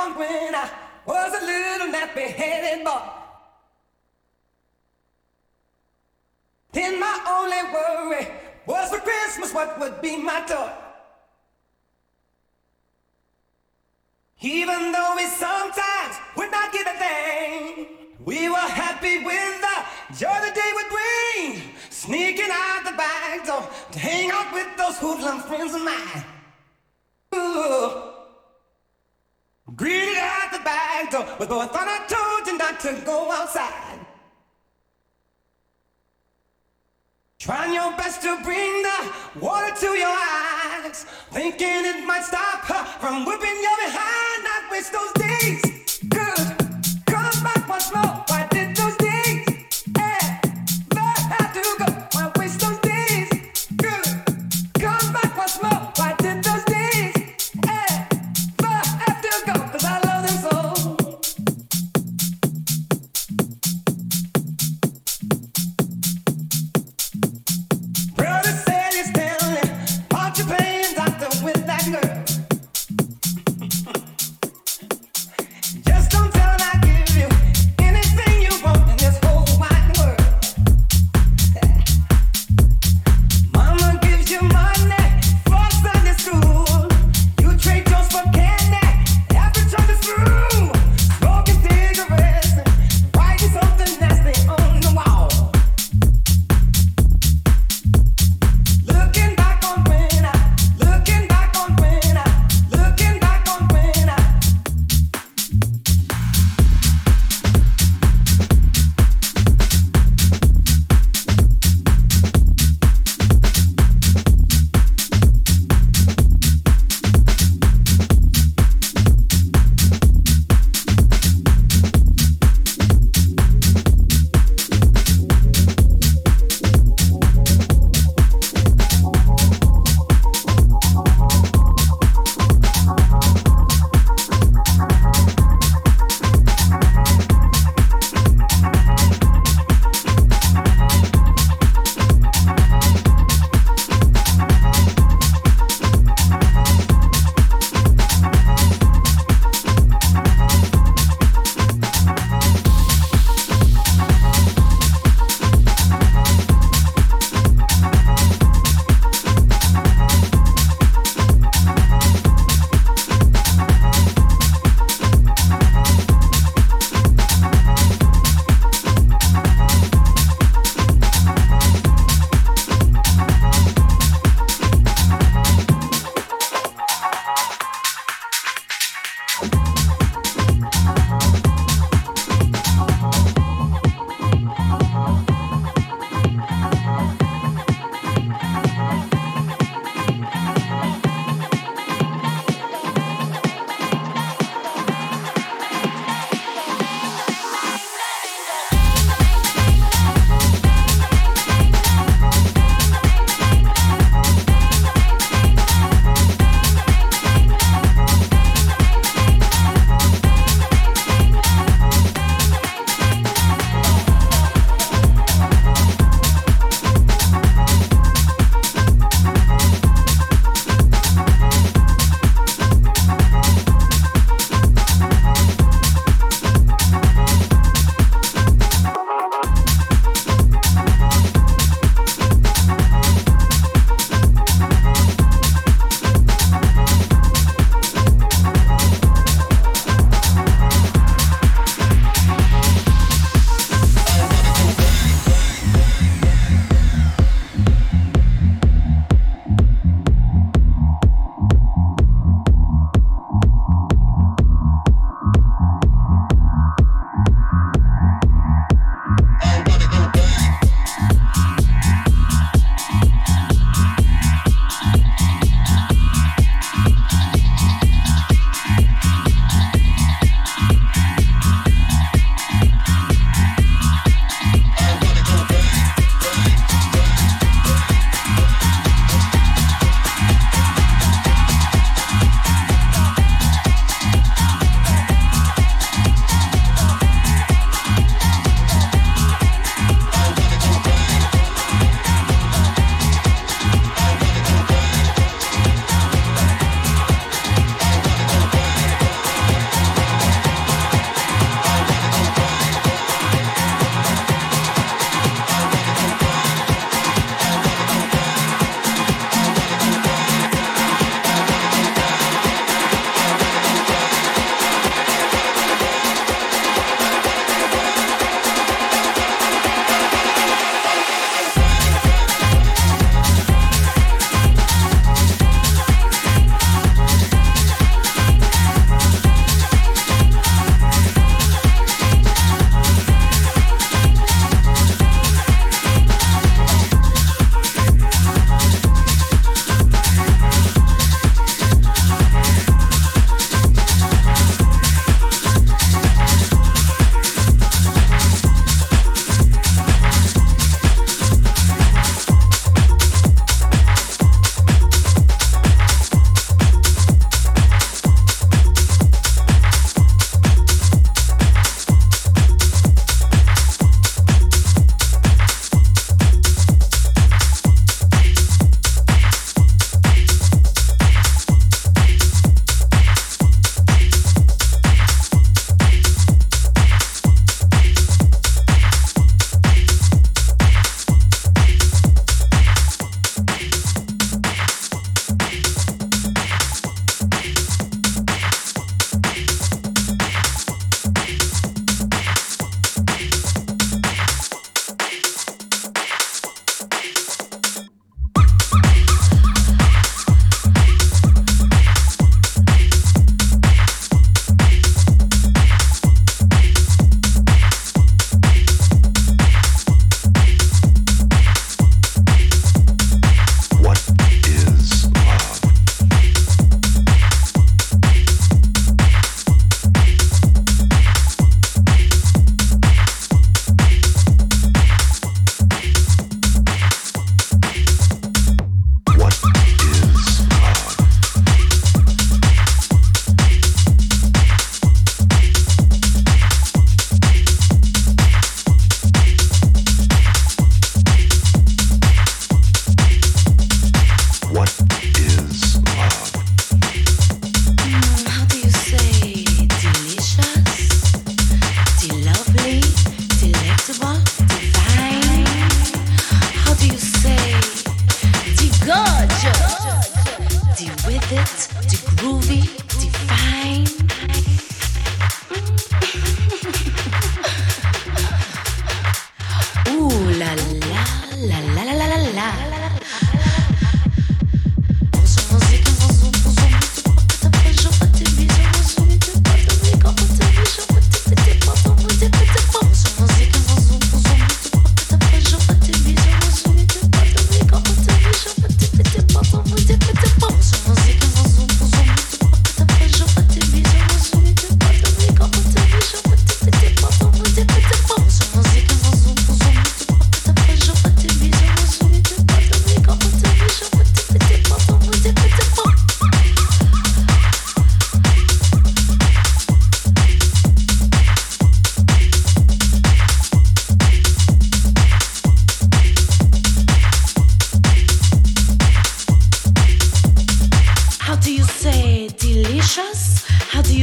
on when I was a little nappy-headed boy. Then my only worry was for Christmas what would be my toy. Even though we sometimes would not get a thing, we were happy with the joy the day would bring. Sneaking out the back door to hang out with those hoodlum friends of mine. Ooh. Greeted at the back door, but though I thought I told you not to go outside. Trying your best to bring the water to your eyes, thinking it might stop her from whipping your behind. Not waste those days.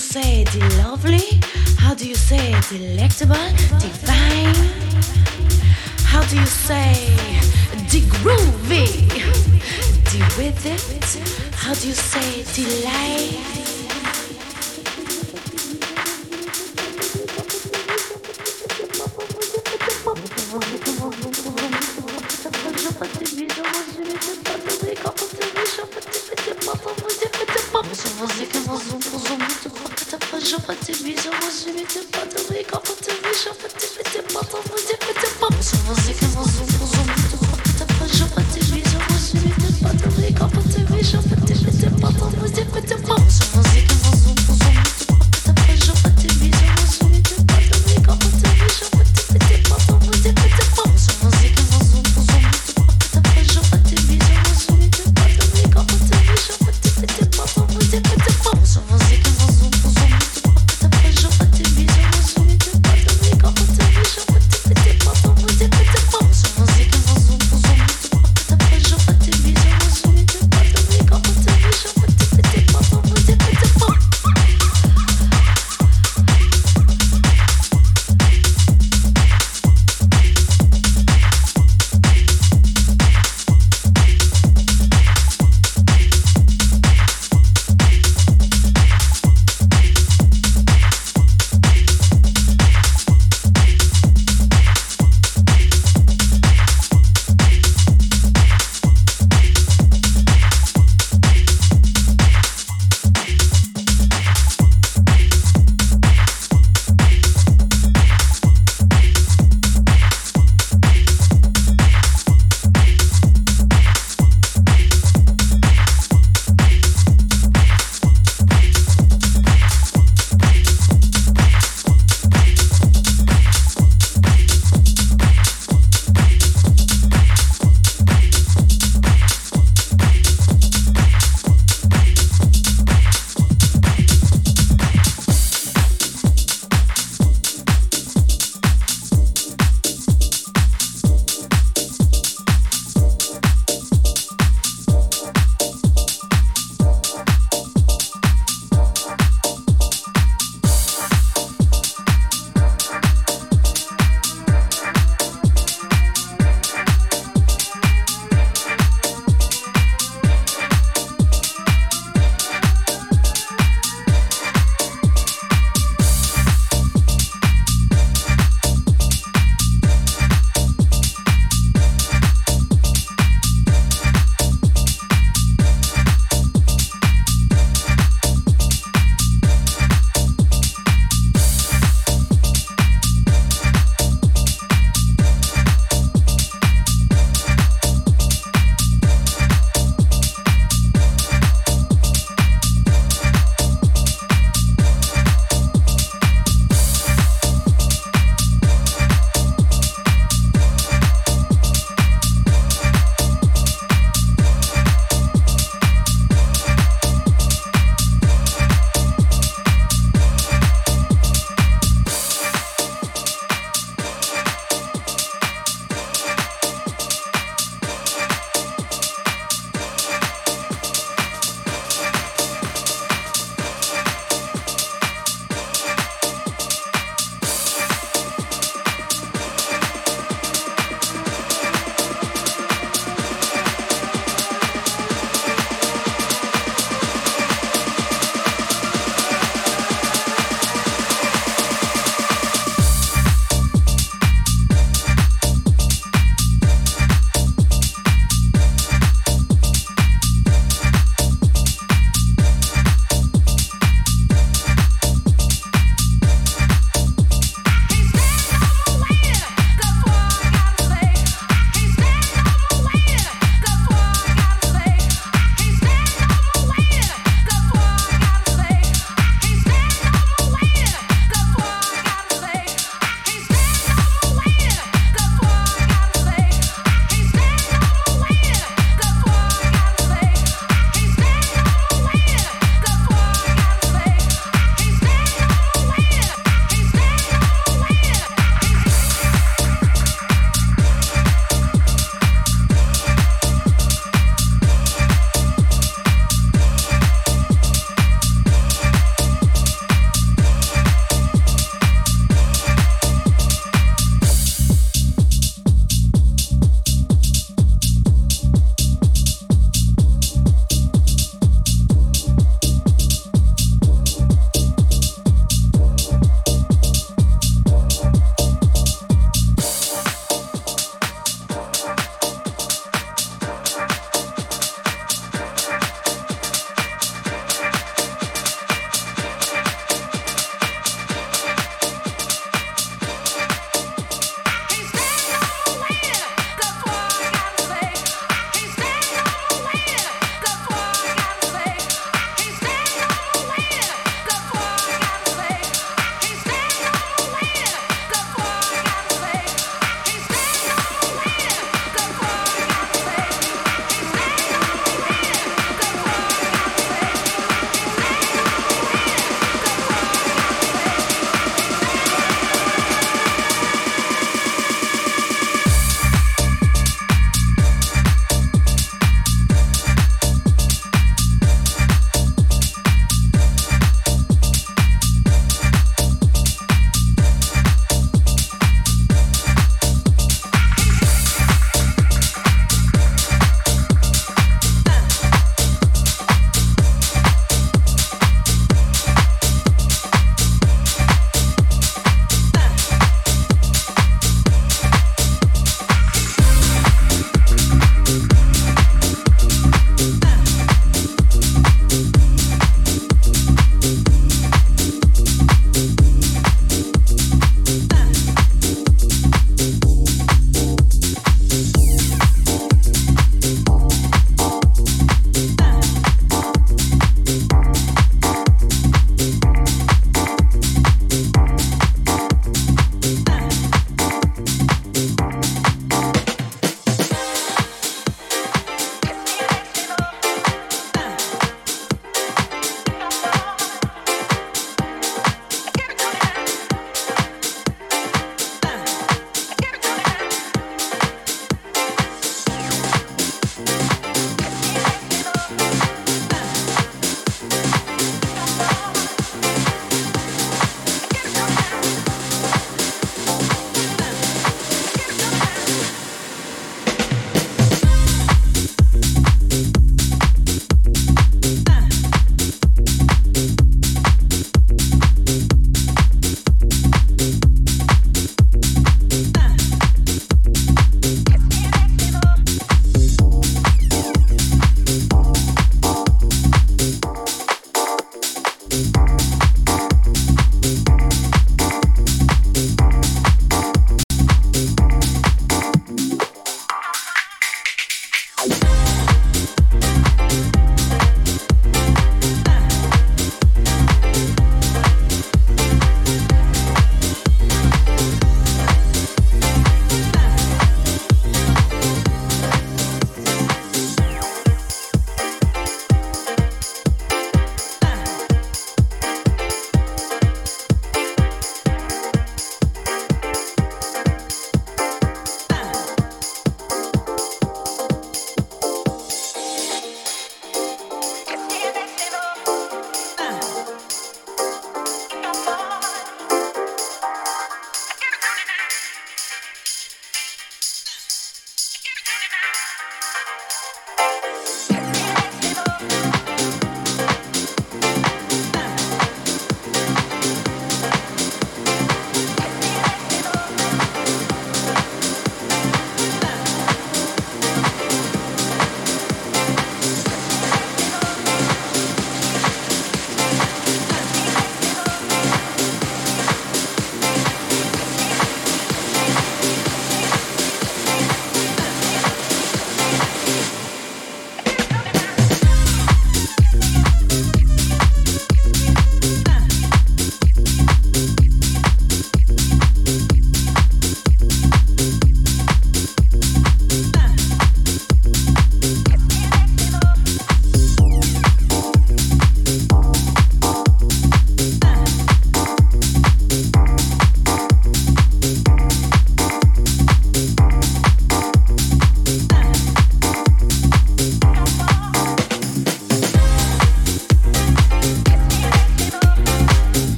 say it lovely? How do you say delectable? Divine? How do you say de groovy? De with it? How do you say delight?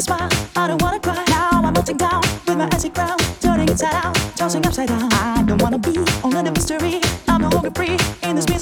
smile. I don't wanna cry now. I'm melting down with my icy crown, turning inside out, tossing upside down. I don't wanna be only the mystery. I'm no longer free in this.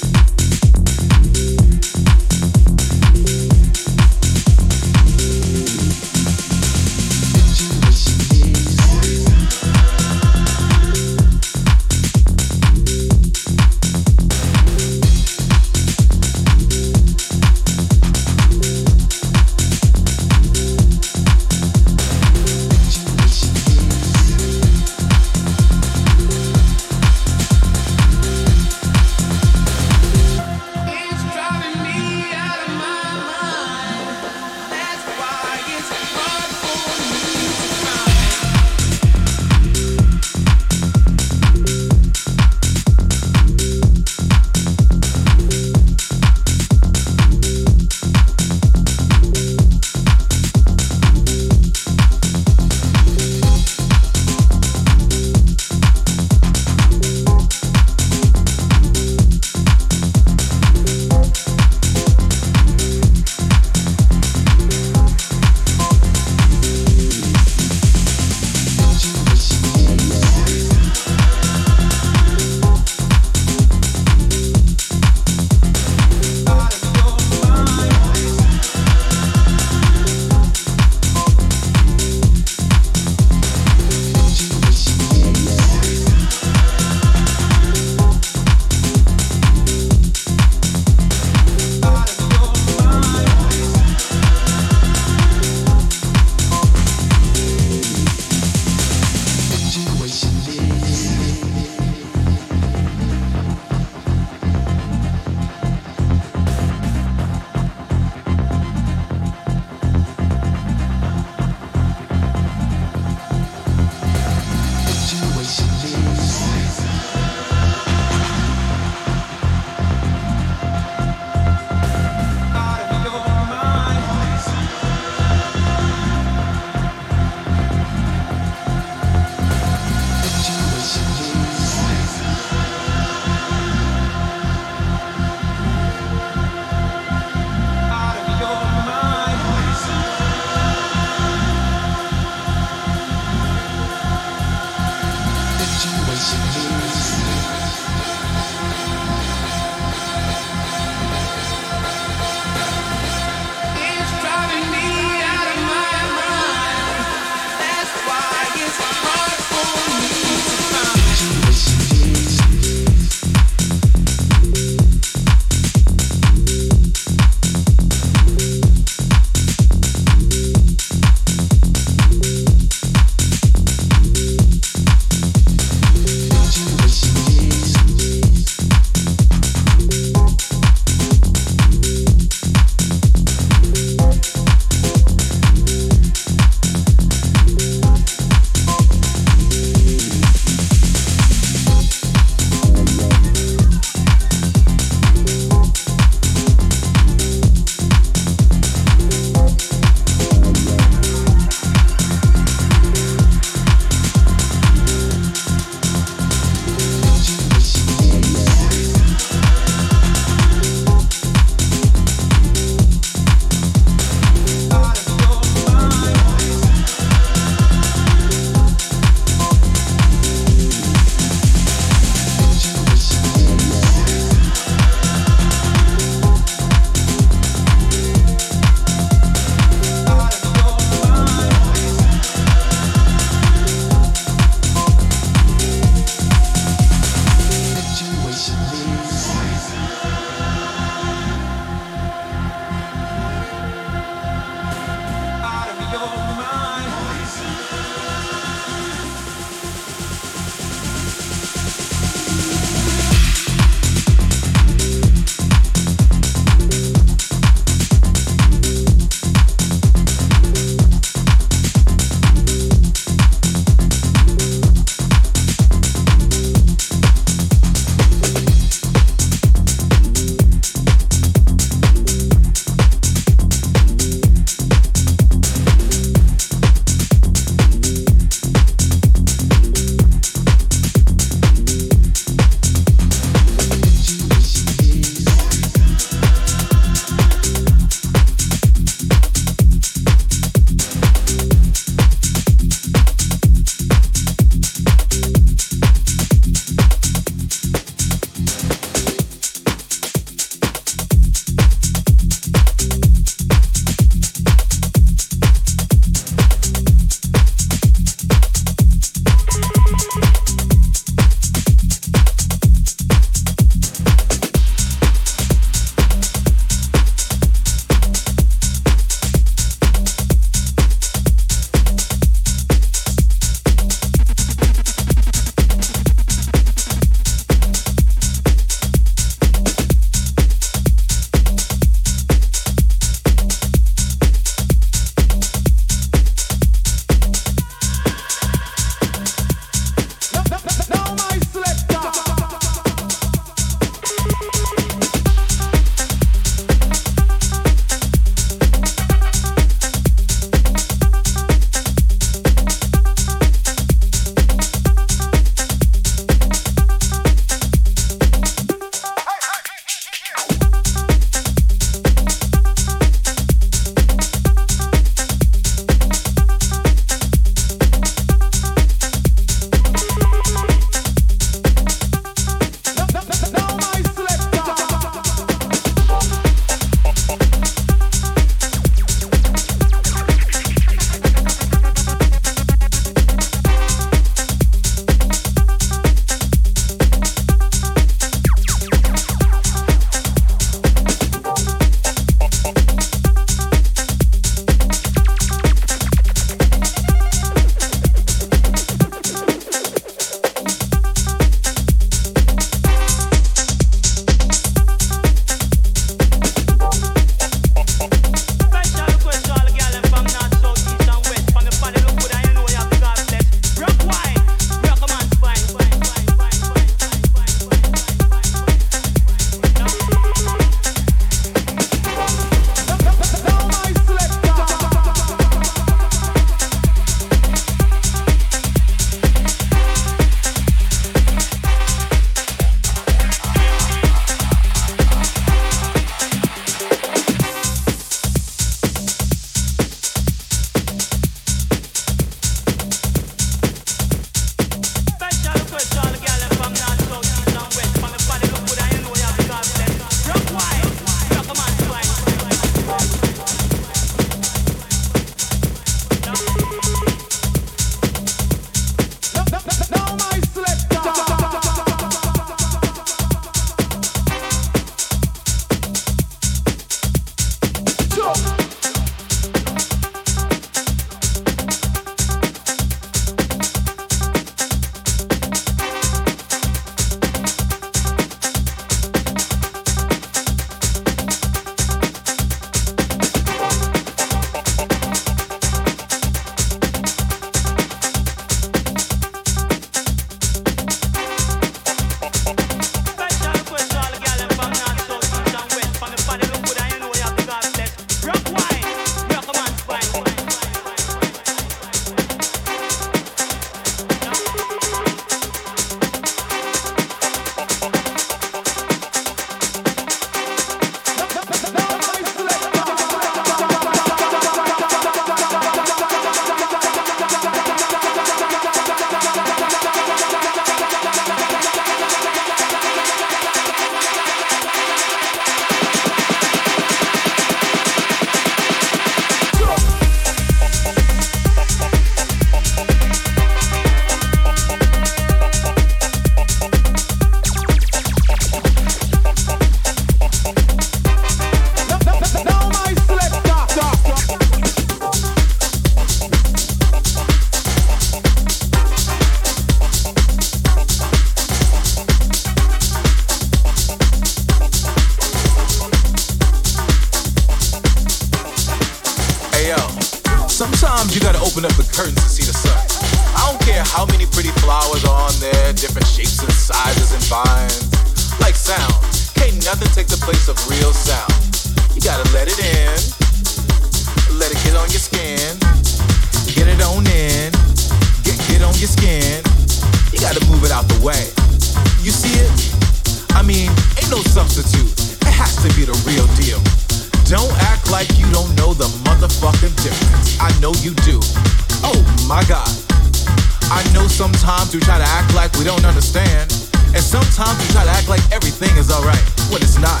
Sometimes we try to act like we don't understand. And sometimes we try to act like everything is alright when it's not.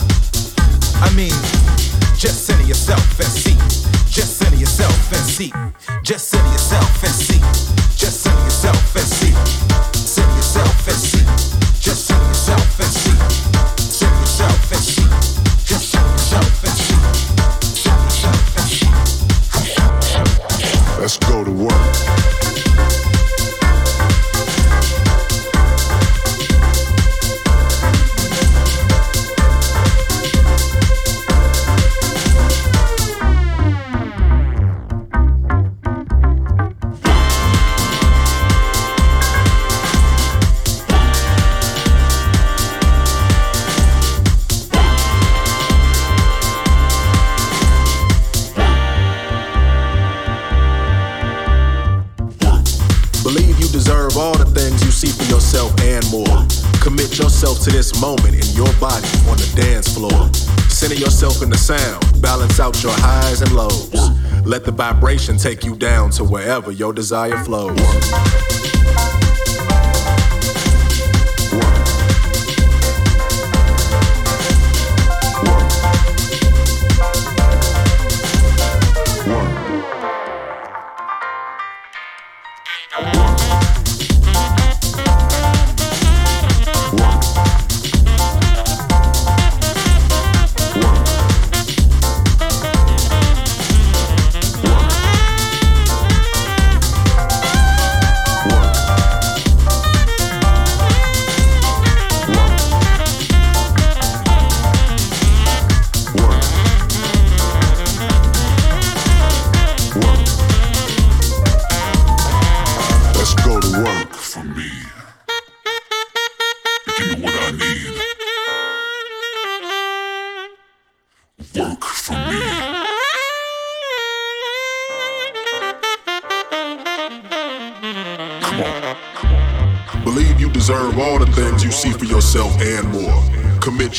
I mean, just center yourself and see. Just center yourself and see. Just center yourself and see. Just center yourself and see. To this moment in your body on the dance floor. Center yourself in the sound, balance out your highs and lows. Let the vibration take you down to wherever your desire flows.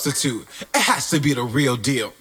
Substitute. It has to be the real deal.